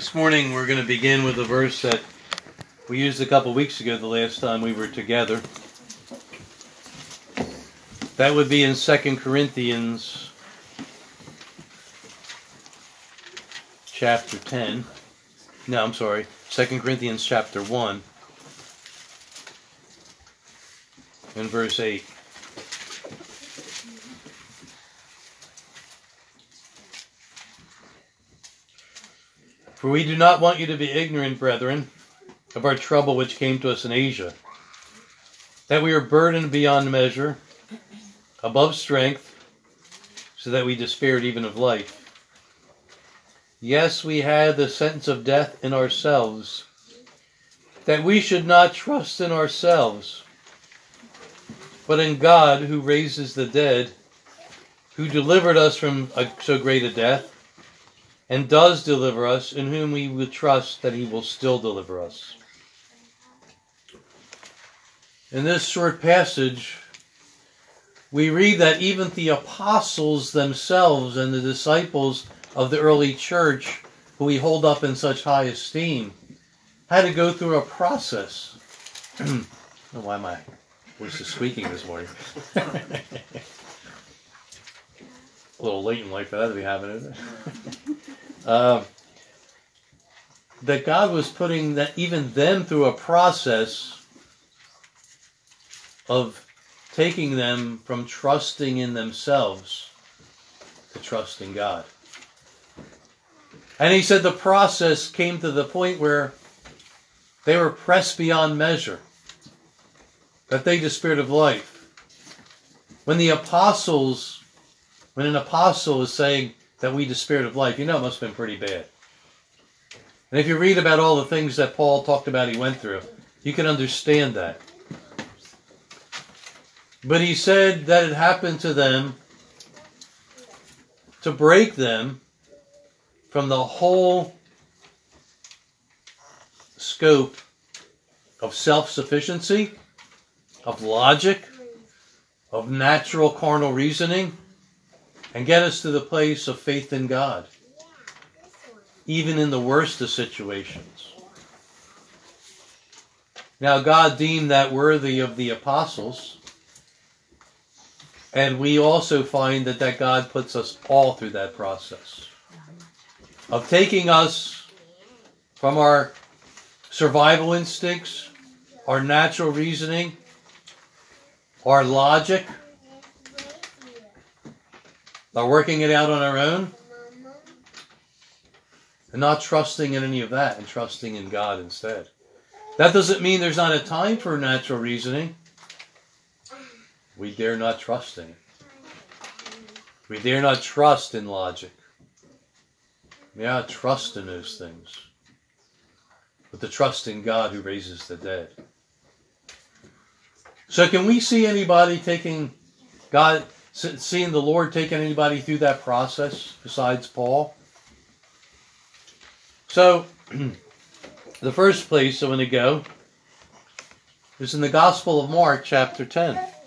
This morning we're going to begin with a verse that we used a couple weeks ago the last time we were together. That would be in 2 Corinthians chapter 10. No, I'm sorry. 2 Corinthians chapter 1 and verse 8. For we do not want you to be ignorant, brethren, of our trouble which came to us in Asia, that we were burdened beyond measure, above strength, so that we despaired even of life. Yes, we had the sentence of death in ourselves, that we should not trust in ourselves, but in God who raises the dead, who delivered us from a, so great a death and does deliver us, in whom we will trust that he will still deliver us. In this short passage, we read that even the apostles themselves and the disciples of the early church, who we hold up in such high esteem, had to go through a process. Oh, why my voice is squeaking this morning. a little late in life for that to be happening. Uh, that God was putting that even them through a process of taking them from trusting in themselves to trusting God. And he said the process came to the point where they were pressed beyond measure, that they despaired of life. When the apostles, when an apostle is saying, that we despaired of life, you know it must have been pretty bad. And if you read about all the things that Paul talked about he went through, you can understand that. But he said that it happened to them to break them from the whole scope of self sufficiency, of logic, of natural carnal reasoning, and get us to the place of faith in God, even in the worst of situations. Now, God deemed that worthy of the apostles, and we also find that, that God puts us all through that process of taking us from our survival instincts, our natural reasoning, our logic, by working it out on our own and not trusting in any of that and trusting in God instead. That doesn't mean there's not a time for natural reasoning. We dare not trust in it. We dare not trust in logic. Not trust in those things. But the trust in God who raises the dead. So can we see anybody taking God seeing the Lord taking anybody through that process besides Paul? So, the first place I'm going to go is in the Gospel of Mark, chapter 10.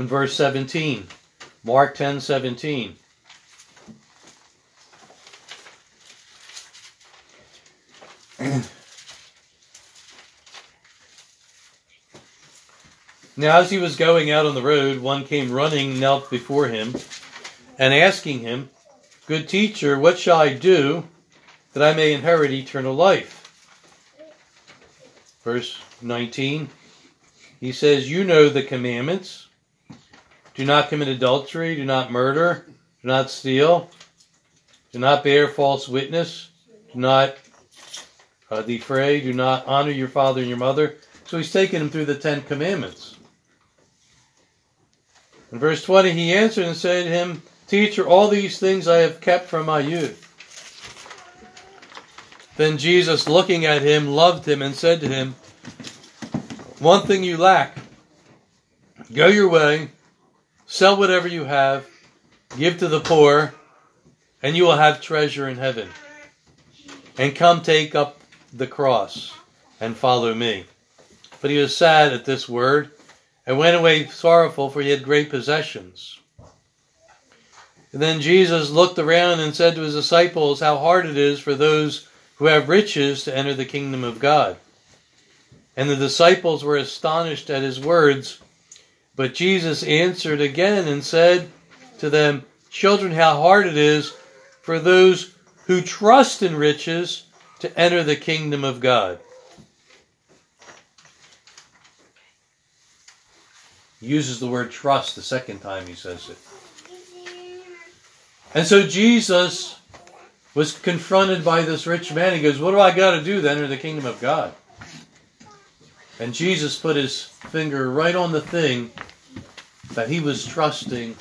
In verse 17. Mark 10 17. now, as he was going out on the road, one came running, knelt before him, and asking him, Good teacher, what shall I do that I may inherit eternal life? Verse 19. He says, You know the commandments. Do not commit adultery. Do not murder. Do not steal. Do not bear false witness. Do not uh, defray. Do not honor your father and your mother. So he's taking him through the Ten Commandments. In verse 20, he answered and said to him, Teacher, all these things I have kept from my youth. Then Jesus, looking at him, loved him and said to him, One thing you lack. Go your way Sell whatever you have give to the poor, and you will have treasure in heaven. And come take up the cross and follow me. But he was sad at this word and went away sorrowful, for he had great possessions. And then Jesus looked around and said to his disciples, How hard it is for those who have riches to enter the kingdom of God. And the disciples were astonished at his words. But Jesus answered again and said to them, Children, how hard it is for those who trust in riches to enter the kingdom of God. He uses the word trust the second time he says it. And so Jesus was confronted by this rich man. He goes, What do I got to do to enter the kingdom of God? And Jesus put his finger right on the thing that he was trusting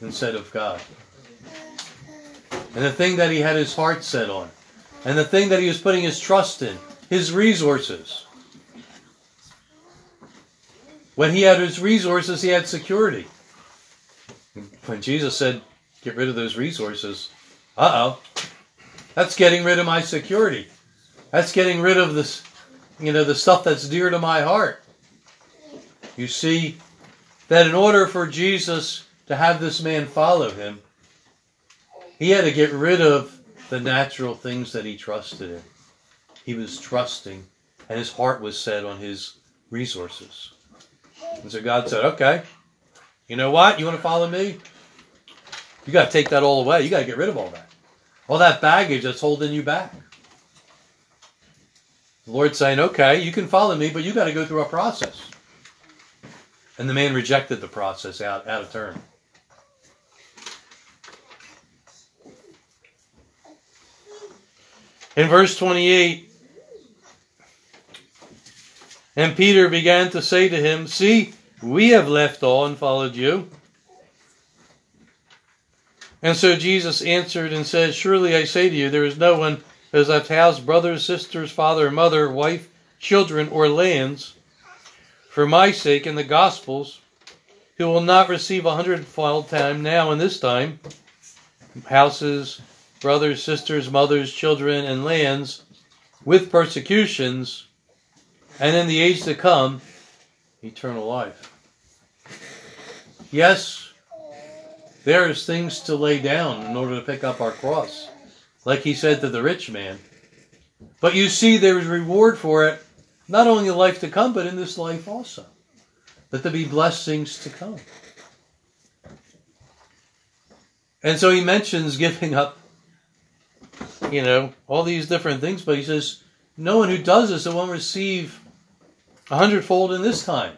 instead of God. And the thing that he had his heart set on. And the thing that he was putting his trust in. His resources. When he had his resources, he had security. When Jesus said, get rid of those resources, uh oh, that's getting rid of my security. That's getting rid of this, you know, the stuff that's dear to my heart. You see that in order for Jesus to have this man follow him, he had to get rid of the natural things that he trusted in. He was trusting, and his heart was set on his resources. And so God said, okay, you know what? You want to follow me? You got to take that all away. You got to get rid of all that. All that baggage that's holding you back. The Lord's saying, okay, you can follow me, but you got to go through a process. And the man rejected the process out, out of turn. In verse 28, and Peter began to say to him, See, we have left all and followed you. And so Jesus answered and said, Surely I say to you, there is no one who has left house, brothers, sisters, father, mother, wife, children, or lands for my sake in the Gospels, who will not receive a hundredfold time now in this time houses, brothers, sisters, mothers, children, and lands with persecutions and in the age to come, eternal life. Yes, there is things to lay down in order to pick up our cross, like he said to the rich man. But you see, there is reward for it, not only in life to come, but in this life also. That there be blessings to come. And so he mentions giving up, you know, all these different things, but he says, no one who does this will receive a hundredfold in this time.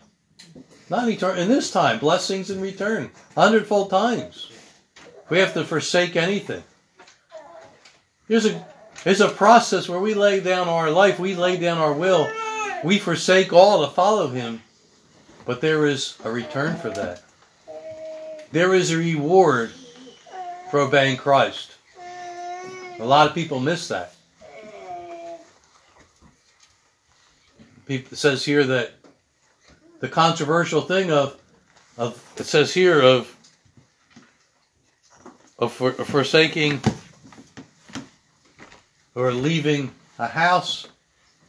Not etern- in this time, blessings in return. A hundredfold times. We have to forsake anything. There's a there's a process where we lay down our life, we lay down our will, we forsake all to follow him. But there is a return for that. There is a reward for obeying Christ. A lot of people miss that. it says here that the controversial thing of of it says here of of, for, of forsaking or leaving a house.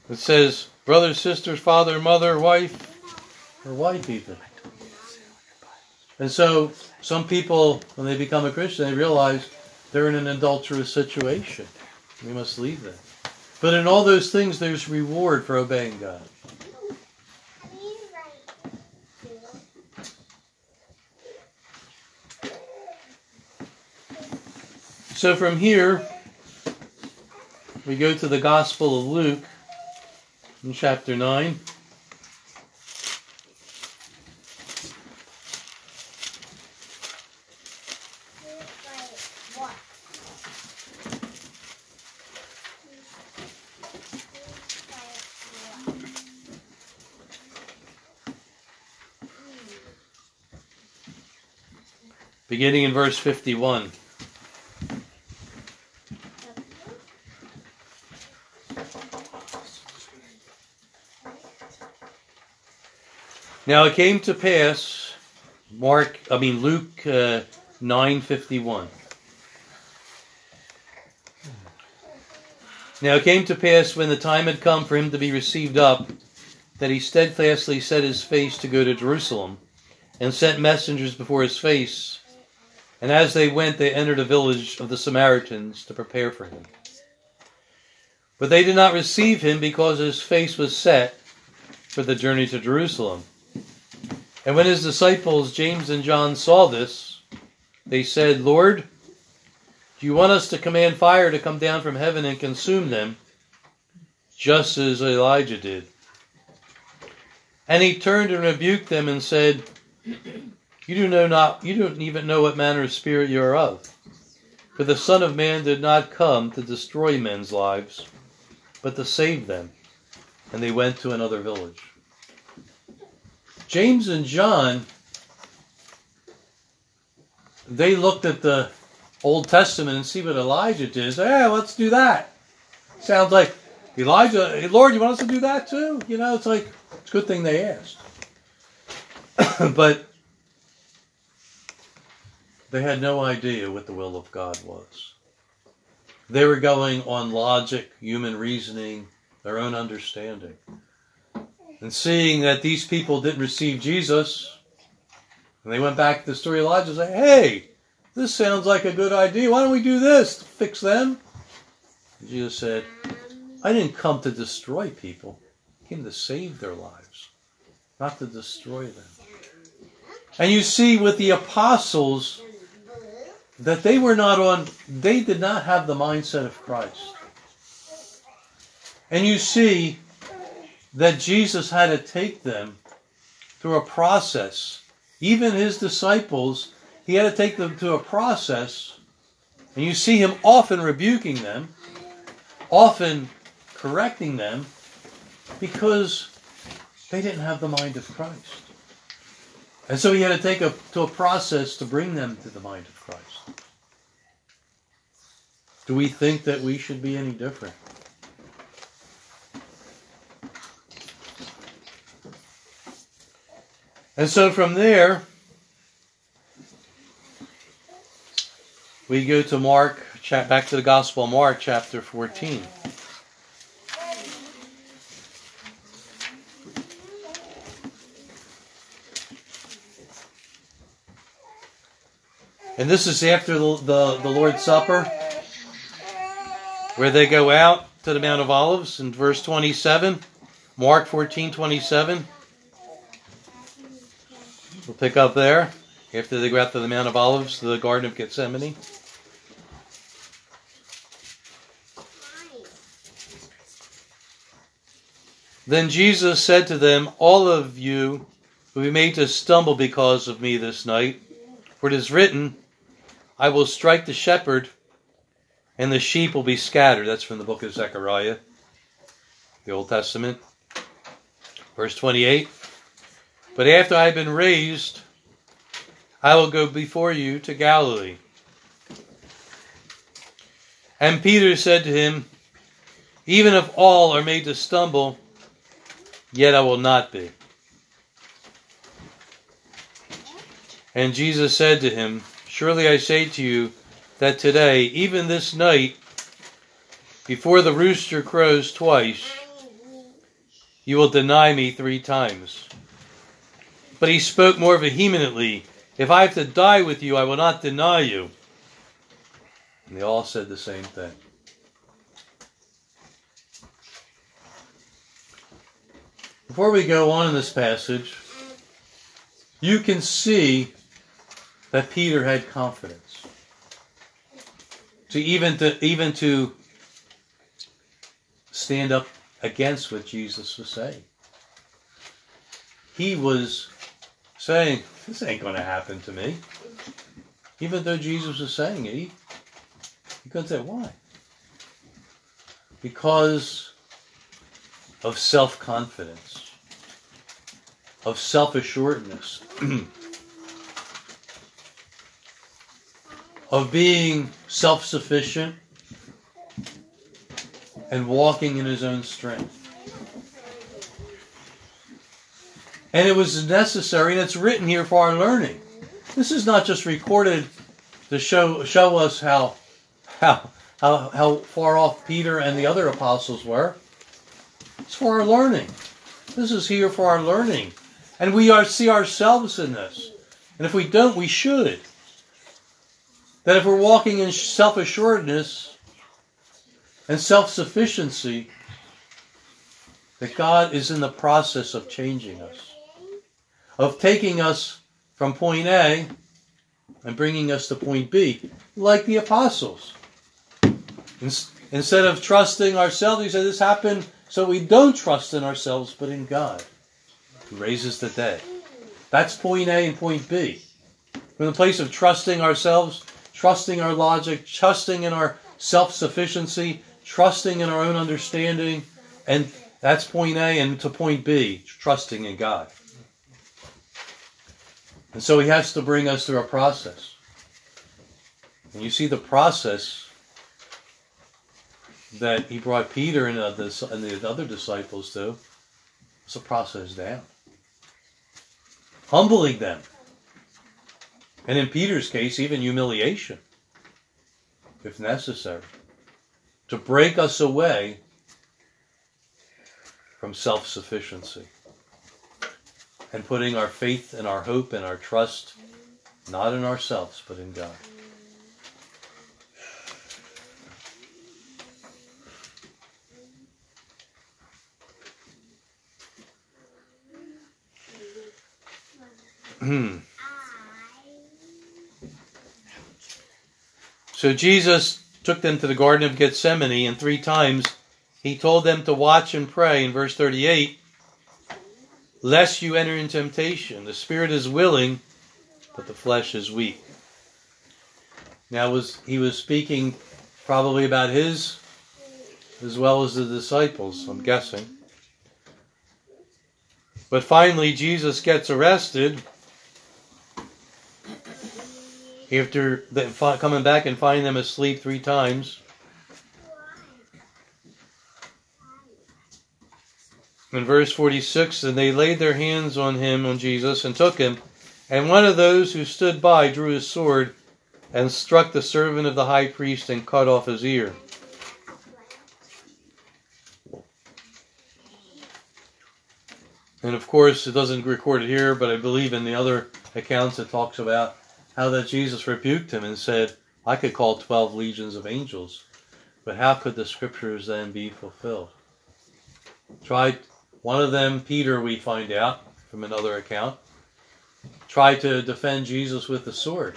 It says brothers, sisters, father, mother, wife, or wife even. And so some people, when they become a Christian, they realize they're in an adulterous situation. We must leave that. But in all those things, there's reward for obeying God. So from here, we go to the Gospel of Luke in chapter 9. Beginning in verse 51. Now it came to pass, Mark, I mean Luke, uh, 951. Now it came to pass when the time had come for him to be received up, that he steadfastly set his face to go to Jerusalem, and sent messengers before his face. And as they went, they entered a village of the Samaritans to prepare for him. But they did not receive him because his face was set for the journey to Jerusalem. And when his disciples, James and John, saw this, they said, Lord, do you want us to command fire to come down from heaven and consume them, just as Elijah did? And he turned and rebuked them and said, You do know not you don't even know what manner of spirit you are of. For the Son of Man did not come to destroy men's lives, but to save them. And they went to another village. James and John, they looked at the Old Testament and see what Elijah did. Say, hey, let's do that. Sounds like Elijah, hey, Lord, you want us to do that too? You know, it's like, it's a good thing they asked. but they had no idea what the will of God was. They were going on logic, human reasoning, their own understanding. And seeing that these people didn't receive Jesus, and they went back to the story of Elijah and say, hey, this sounds like a good idea. Why don't we do this to fix them? Jesus said, I didn't come to destroy people. I came to save their lives, not to destroy them. And you see with the apostles that they were not on, they did not have the mindset of Christ. And you see that Jesus had to take them through a process. Even his disciples he had to take them through a process, and you see him often rebuking them, often correcting them, because they didn't have the mind of Christ. And so he had to take a, to a process to bring them to the mind of Christ. Do we think that we should be any different? And so from there, we go to Mark, back to the Gospel of Mark, chapter 14. And this is after the, the, the, Lord's Supper, where they go out to the Mount of Olives in verse 27, Mark 14 27. We'll pick up there after they go out to the Mount of Olives, to the Garden of Gethsemane. Then Jesus said to them, All of you will be made to stumble because of me this night. For it is written, I will strike the shepherd, and the sheep will be scattered. That's from the book of Zechariah, the Old Testament. Verse 28 But after I have been raised, I will go before you to Galilee. And Peter said to him, Even if all are made to stumble, yet I will not be. And Jesus said to him, Surely I say to you that today, even this night, before the rooster crows twice, you will deny me three times. But he spoke more vehemently, If I have to die with you, I will not deny you. And they all said the same thing. Before we go on in this passage, you can see that Peter had confidence. To even to even to stand up against what Jesus was saying. He was saying, This ain't gonna happen to me. Even though Jesus was saying it, he, he couldn't say why. Because of self confidence, of self assuredness, of being self sufficient and walking in his own strength. And it was necessary, and it's written here for our learning. This is not just recorded to show show us how how how how far off Peter and the other apostles were. It's for our learning. This is here for our learning. And we are see ourselves in this. And if we don't, we should. That if we're walking in self assuredness and self sufficiency, that God is in the process of changing us, of taking us from point A and bringing us to point B, like the apostles. Instead of trusting ourselves, he said this happened so we don't trust in ourselves but in God, who raises the dead. That's point A and point B. From the place of trusting ourselves, trusting our logic, trusting in our self sufficiency, trusting in our own understanding, and that's point A, and to point B, trusting in God. And so he has to bring us through a process. And you see the process that he brought Peter and, the, and the other disciples to. It's a process down. Humbling them. And in Peter's case, even humiliation, if necessary, to break us away from self sufficiency and putting our faith and our hope and our trust not in ourselves but in God. Hmm. so Jesus took them to the Garden of Gethsemane, and three times he told them to watch and pray in verse 38 lest you enter in temptation. The spirit is willing, but the flesh is weak. Now was he was speaking probably about his as well as the disciples, I'm guessing. But finally Jesus gets arrested after coming back and finding them asleep three times. In verse 46, and they laid their hands on him, on Jesus, and took him. And one of those who stood by drew his sword and struck the servant of the high priest and cut off his ear. And of course, it doesn't record it here, but I believe in the other accounts it talks about how that Jesus rebuked him and said, I could call 12 legions of angels, but how could the scriptures then be fulfilled? Tried one of them, Peter, we find out from another account, tried to defend Jesus with the sword.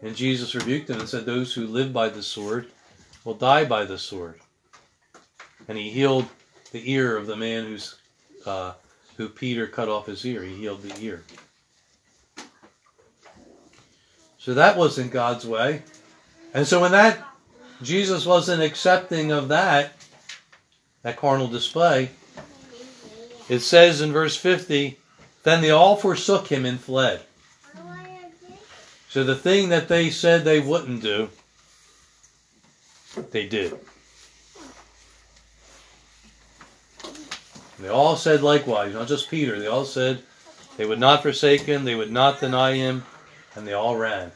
And Jesus rebuked him and said, Those who live by the sword will die by the sword. And he healed the ear of the man who's, uh, who Peter cut off his ear. He healed the ear. So that wasn't God's way. And so when that Jesus wasn't accepting of that, that carnal display, it says in verse 50, Then they all forsook him and fled. So the thing that they said they wouldn't do, they did. They all said likewise, not just Peter, they all said they would not forsake him, they would not deny him, and they all ran.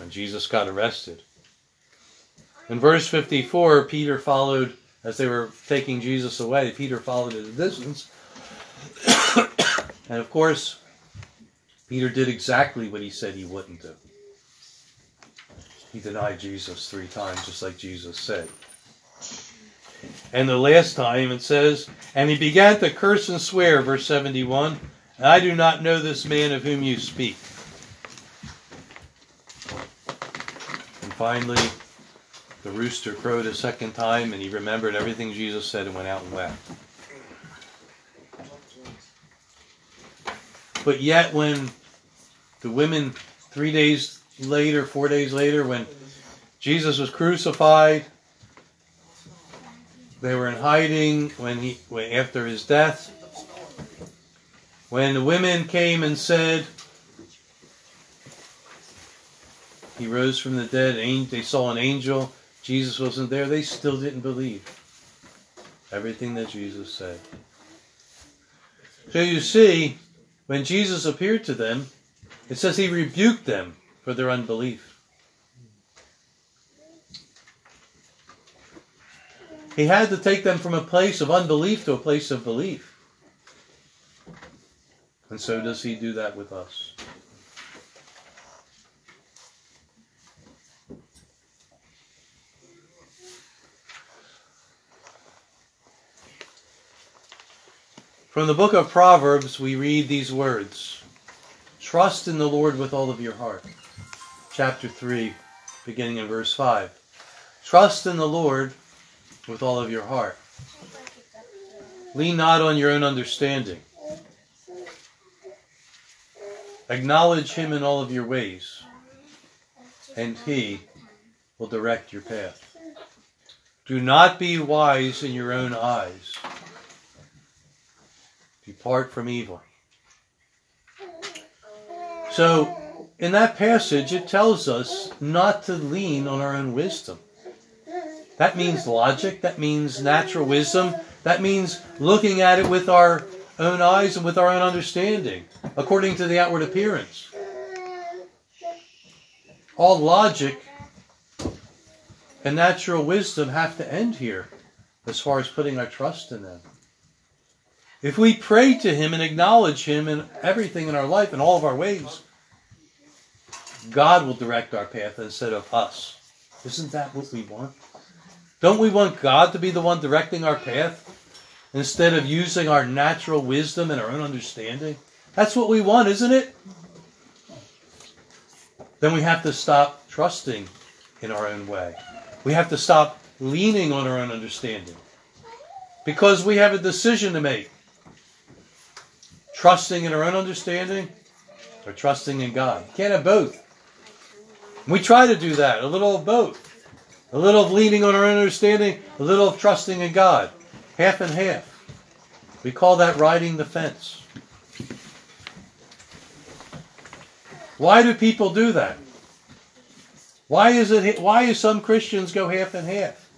And Jesus got arrested. In verse 54, Peter followed, as they were taking Jesus away, Peter followed at a distance and of course, Peter did exactly what he said he wouldn't do. He denied Jesus three times, just like Jesus said. And the last time it says, And he began to curse and swear, verse 71, I do not know this man of whom you speak. And finally, the rooster crowed a second time, and he remembered everything Jesus said and went out and wept. But yet, when the women, three days later, four days later, when Jesus was crucified, they were in hiding when he after his death. When the women came and said he rose from the dead, they saw an angel. Jesus wasn't there. They still didn't believe everything that Jesus said. So you see, when Jesus appeared to them, it says he rebuked them for their unbelief. He had to take them from a place of unbelief to a place of belief. And so does he do that with us. From the book of Proverbs, we read these words Trust in the Lord with all of your heart. Chapter 3, beginning in verse 5. Trust in the Lord with all of your heart. Lean not on your own understanding. Acknowledge him in all of your ways, and he will direct your path. Do not be wise in your own eyes. Depart from evil. So, in that passage, it tells us not to lean on our own wisdom. That means logic, that means natural wisdom, that means looking at it with our own eyes and with our own understanding, according to the outward appearance. All logic and natural wisdom have to end here as far as putting our trust in them. If we pray to Him and acknowledge Him in everything in our life, in all of our ways, God will direct our path instead of us. Isn't that what we want? Don't we want God to be the one directing our path instead of using our natural wisdom and our own understanding? That's what we want, isn't it? Then we have to stop trusting in our own way. We have to stop leaning on our own understanding because we have a decision to make trusting in our own understanding or trusting in God. Can't have both. We try to do that, a little of both. A little of leaning on our own understanding, a little of trusting in God. Half and half. We call that riding the fence. Why do people do that? Why is it why do some Christians go half and half?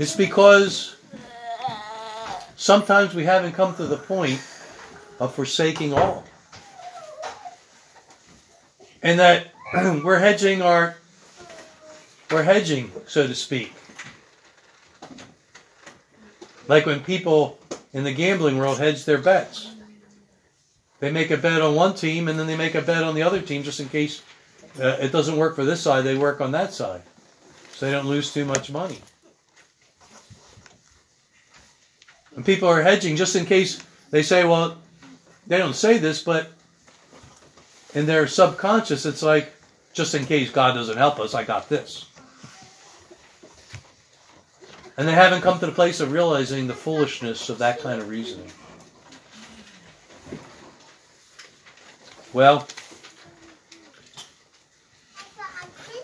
It's because Sometimes we haven't come to the point of forsaking all. And that we're hedging our we're hedging, so to speak. Like when people in the gambling world hedge their bets. They make a bet on one team and then they make a bet on the other team just in case uh, it doesn't work for this side, they work on that side. So they don't lose too much money. And people are hedging just in case they say, well, they don't say this, but in their subconscious, it's like, just in case God doesn't help us, I got this. And they haven't come to the place of realizing the foolishness of that kind of reasoning. Well,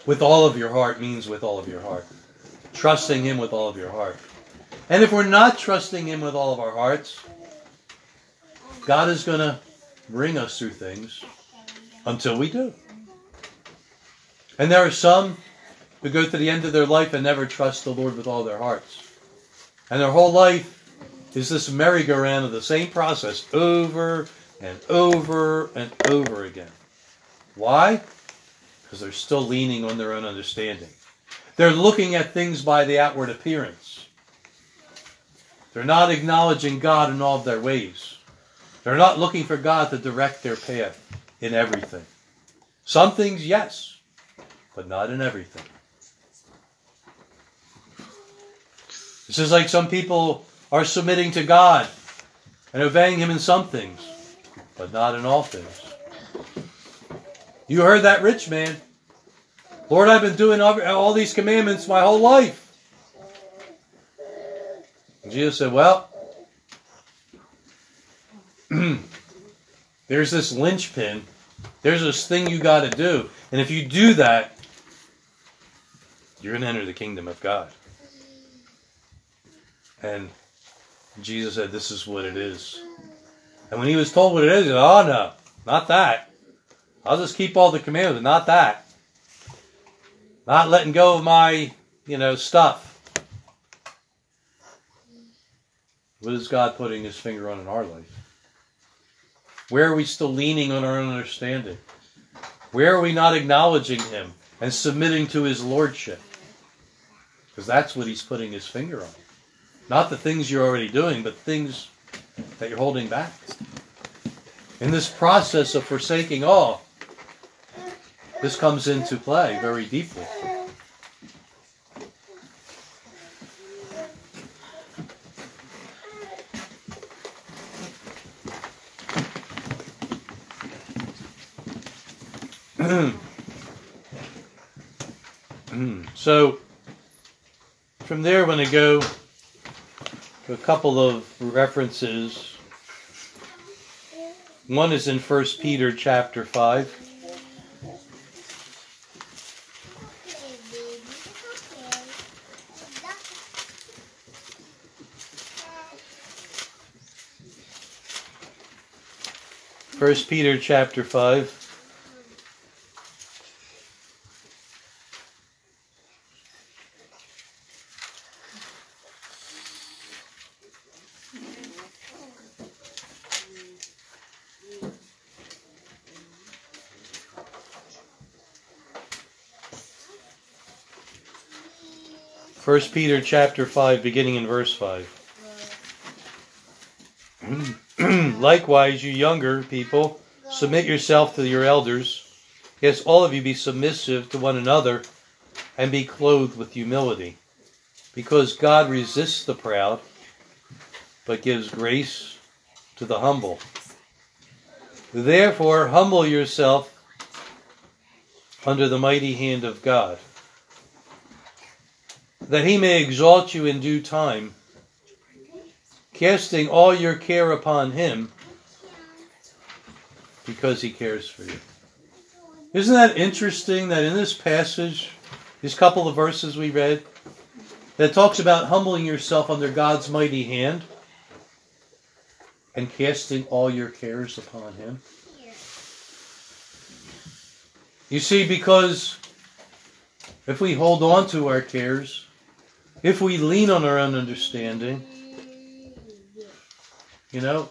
with all of your heart means with all of your heart. Trusting Him with all of your heart. And if we're not trusting Him with all of our hearts, God is going to bring us through things until we do. And there are some who go to the end of their life and never trust the Lord with all their hearts. And their whole life is this merry-go-round of the same process over and over and over again. Why? Because they're still leaning on their own understanding. They're looking at things by the outward appearance. They're not acknowledging God in all of their ways. They're not looking for God to direct their path in everything. Some things, yes, but not in everything. This is like some people are submitting to God and obeying Him in some things, but not in all things. You heard that rich man. Lord, I've been doing all these commandments my whole life. Jesus said, Well, there's this linchpin. There's this thing you got to do. And if you do that, you're going to enter the kingdom of God. And Jesus said, This is what it is. And when he was told what it is, he said, Oh, no, not that. I'll just keep all the commandments, not that. Not letting go of my, you know, stuff. What is God putting his finger on in our life? Where are we still leaning on our own understanding? Where are we not acknowledging him and submitting to his lordship. Because that's what he's putting his finger on. Not the things you're already doing, but things that you're holding back. In this process of forsaking all, this comes into play very deeply. Mm. Mm. so, from there, when I go to a couple of references. One is in 1 Peter chapter 5. First Peter chapter 5. First Peter chapter 5 beginning in verse 5. Likewise, you younger people, submit yourself to your elders. Yes, all of you be submissive to one another and be clothed with humility. Because God resists the proud, but gives grace to the humble. Therefore, humble yourself under the mighty hand of God that he may exalt you in due time, casting all your care upon him because he cares for you. Isn't that interesting that in this passage, these couple of verses we read, that talks about humbling yourself under God's mighty hand and casting all your cares upon him? You see, because if we hold on to our cares, if we lean on our own understanding, you know,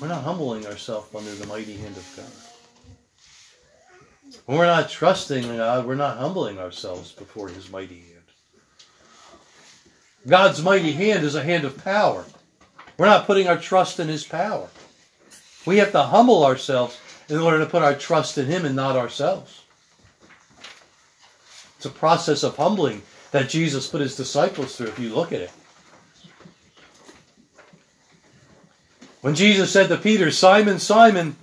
we're not humbling ourselves under the mighty hand of God. When we're not trusting God, we're not humbling ourselves before His mighty hand. God's mighty hand is a hand of power. We're not putting our trust in His power. We have to humble ourselves in order to put our trust in Him and not ourselves. It's a process of humbling that Jesus put his disciples through if you look at it. When Jesus said to Peter, Simon, Simon,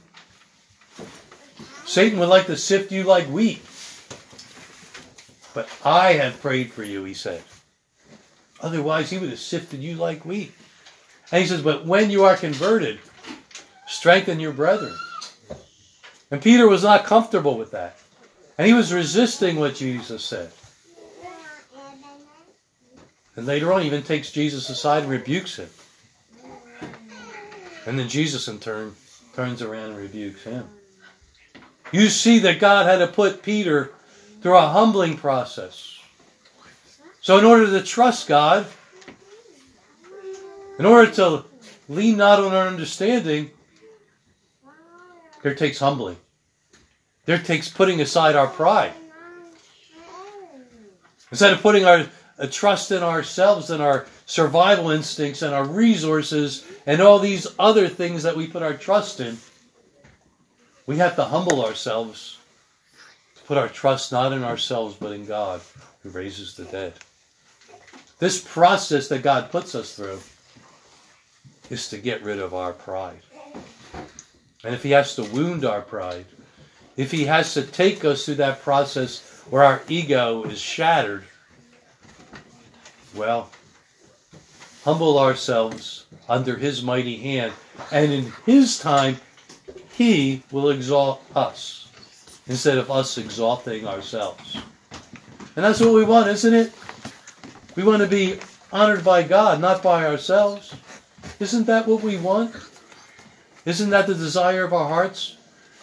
Satan would like to sift you like wheat. But I have prayed for you, he said. Otherwise, he would have sifted you like wheat. And he says, But when you are converted, strengthen your brethren. And Peter was not comfortable with that. And he was resisting what Jesus said. And later on, even takes Jesus aside and rebukes him. And then Jesus, in turn, turns around and rebukes him. You see that God had to put Peter through a humbling process. So, in order to trust God, in order to lean not on our understanding, there takes humbling. There takes putting aside our pride. Instead of putting our a trust in ourselves and our survival instincts and our resources and all these other things that we put our trust in, we have to humble ourselves to put our trust not in ourselves but in God who raises the dead. This process that God puts us through is to get rid of our pride. And if He has to wound our pride, if He has to take us through that process where our ego is shattered, well, humble ourselves under his mighty hand, and in his time, he will exalt us instead of us exalting ourselves. And that's what we want, isn't it? We want to be honored by God, not by ourselves. Isn't that what we want? Isn't that the desire of our hearts?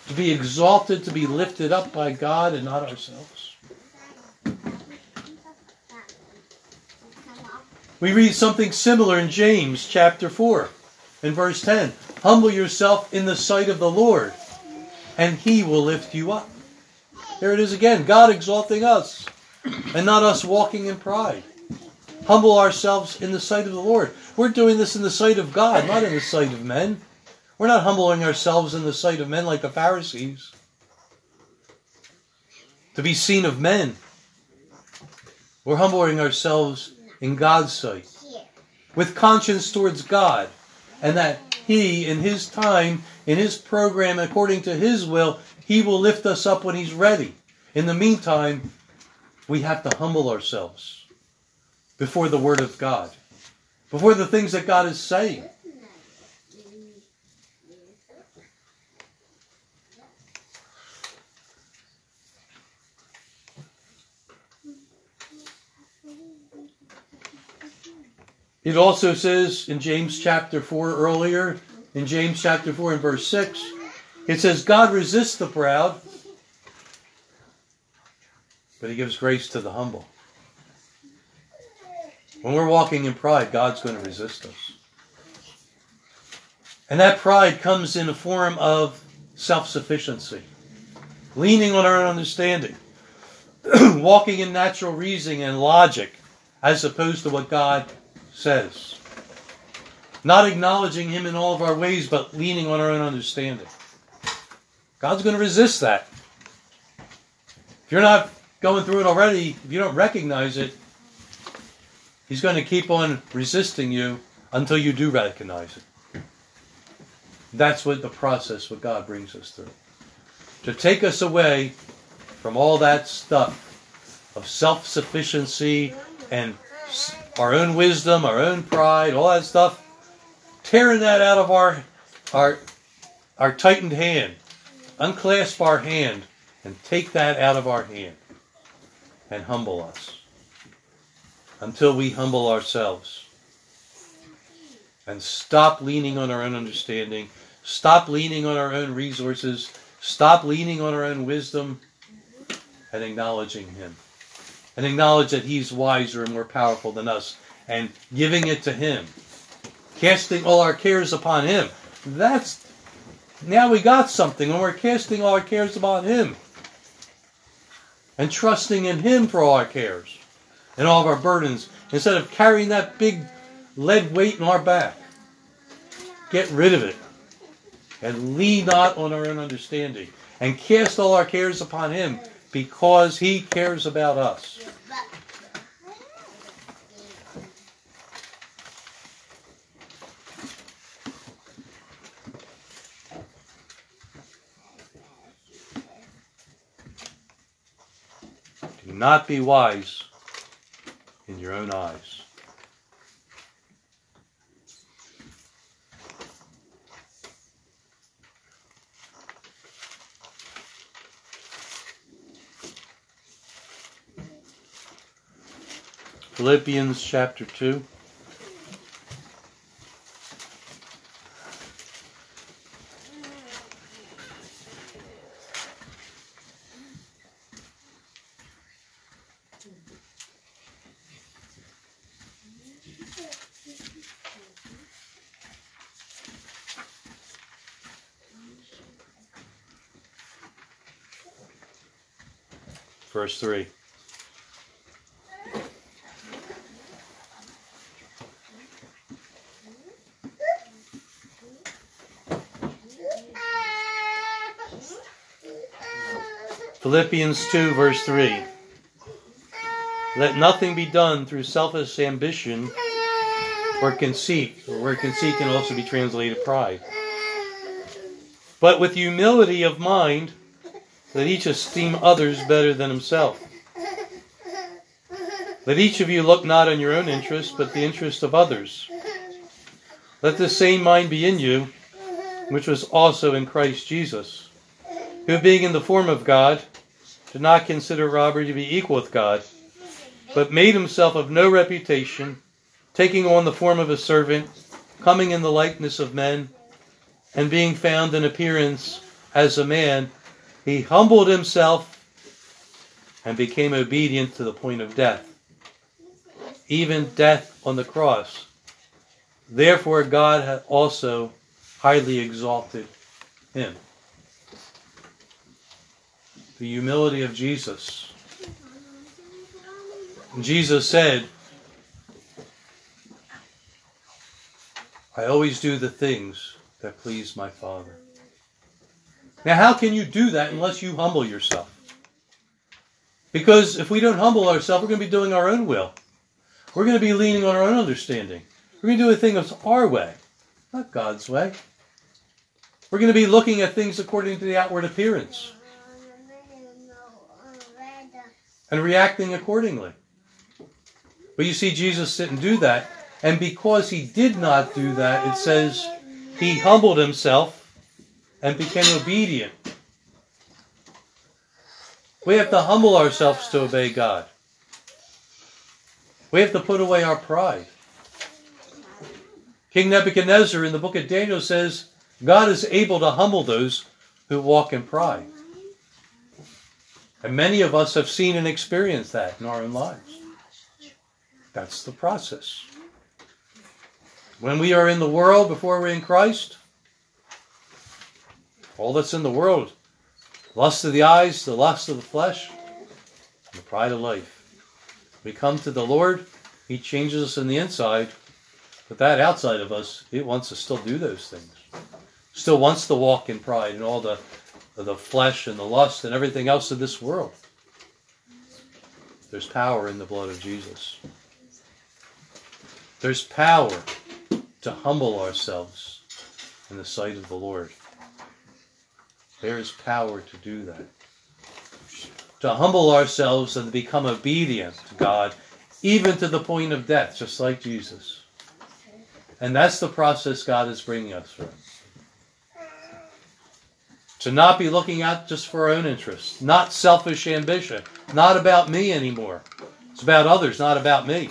To be exalted, to be lifted up by God and not ourselves? We read something similar in James chapter 4 in verse 10. Humble yourself in the sight of the Lord, and he will lift you up. There it is again God exalting us and not us walking in pride. Humble ourselves in the sight of the Lord. We're doing this in the sight of God, not in the sight of men. We're not humbling ourselves in the sight of men like the Pharisees to be seen of men. We're humbling ourselves in God's sight with conscience towards God and that He, in His time, in His program, according to His will, He will lift us up when He's ready. In the meantime, we have to humble ourselves before the Word of God, before the things that God is saying. It also says in James chapter 4 earlier, in James chapter 4 and verse 6, it says, God resists the proud, but he gives grace to the humble. When we're walking in pride, God's going to resist us. And that pride comes in the form of self sufficiency, leaning on our own understanding, walking in natural reasoning and logic, as opposed to what God says. Not acknowledging Him in all of our ways, but leaning on our own understanding. God's going to resist that. If you're not going through it already, if you don't recognize it, He's going to keep on resisting you until you do recognize it. That's what the process what God brings us through. To take us away from all that stuff of self sufficiency and our own wisdom, our own pride, all that stuff, tearing that out of our our our tightened hand, unclasp our hand, and take that out of our hand and humble us until we humble ourselves. And stop leaning on our own understanding, stop leaning on our own resources, stop leaning on our own wisdom, and acknowledging Him and acknowledge that He's wiser and more powerful than us, and giving it to Him, casting all our cares upon Him. That's now we got something when we're casting all our cares upon Him and trusting in Him for all our cares and all of our burdens instead of carrying that big lead weight in our back. Get rid of it and lean not on our own understanding and cast all our cares upon Him because He cares about us. Do not be wise in your own eyes. Philippians chapter 2. Verse 3. Philippians 2, verse 3. Let nothing be done through selfish ambition or conceit, or where conceit can also be translated pride. But with humility of mind, let each esteem others better than himself. Let each of you look not on your own interest, but the interest of others. Let the same mind be in you, which was also in Christ Jesus who being in the form of God, did not consider robbery to be equal with God, but made himself of no reputation, taking on the form of a servant, coming in the likeness of men, and being found in appearance as a man, he humbled himself and became obedient to the point of death, even death on the cross. Therefore, God also highly exalted him. The humility of Jesus. Jesus said, I always do the things that please my Father. Now, how can you do that unless you humble yourself? Because if we don't humble ourselves, we're going to be doing our own will. We're going to be leaning on our own understanding. We're going to do a thing that's our way, not God's way. We're going to be looking at things according to the outward appearance and reacting accordingly. But you see, Jesus didn't do that. And because he did not do that, it says he humbled himself and became obedient. We have to humble ourselves to obey God. We have to put away our pride. King Nebuchadnezzar in the book of Daniel says, God is able to humble those who walk in pride. And many of us have seen and experienced that in our own lives. That's the process. When we are in the world before we're in Christ, all that's in the world lust of the eyes, the lust of the flesh, the pride of life. We come to the Lord, He changes us in the inside, but that outside of us, He wants to still do those things. Still wants to walk in pride and all the, the flesh and the lust and everything else of this world. There's power in the blood of Jesus. There's power to humble ourselves in the sight of the Lord. There is power to do that. To humble ourselves and become obedient to God, even to the point of death, just like Jesus. And that's the process God is bringing us through. To not be looking out just for our own interests, not selfish ambition, not about me anymore. It's about others, not about me.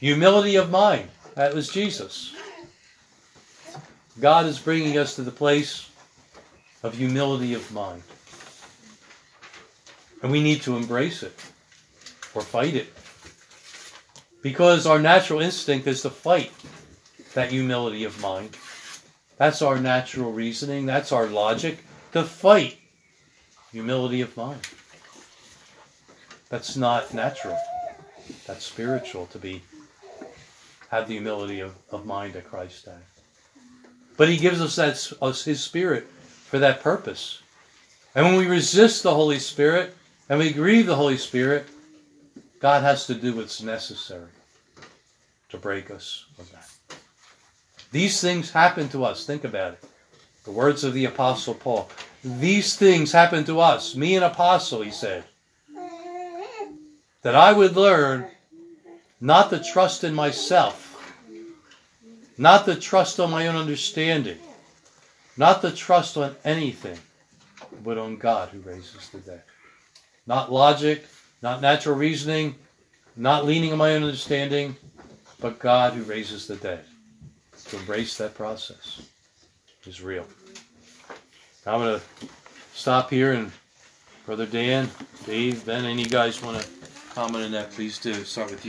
Humility of mind. That was Jesus. God is bringing us to the place of humility of mind. And we need to embrace it or fight it. Because our natural instinct is to fight that humility of mind. That's our natural reasoning, that's our logic to fight humility of mind. That's not natural. That's spiritual to be have the humility of, of mind that Christ had. But he gives us that us his spirit for that purpose. And when we resist the Holy Spirit and we grieve the Holy Spirit, God has to do what's necessary to break us of that. These things happen to us. Think about it. The words of the Apostle Paul. These things happen to us. Me, an apostle, he said. That I would learn not to trust in myself, not to trust on my own understanding, not to trust on anything, but on God who raises the dead. Not logic, not natural reasoning, not leaning on my own understanding, but God who raises the dead. To embrace that process is real. I'm going to stop here and Brother Dan, Dave, Ben, any guys want to comment on that, please do. Start with you.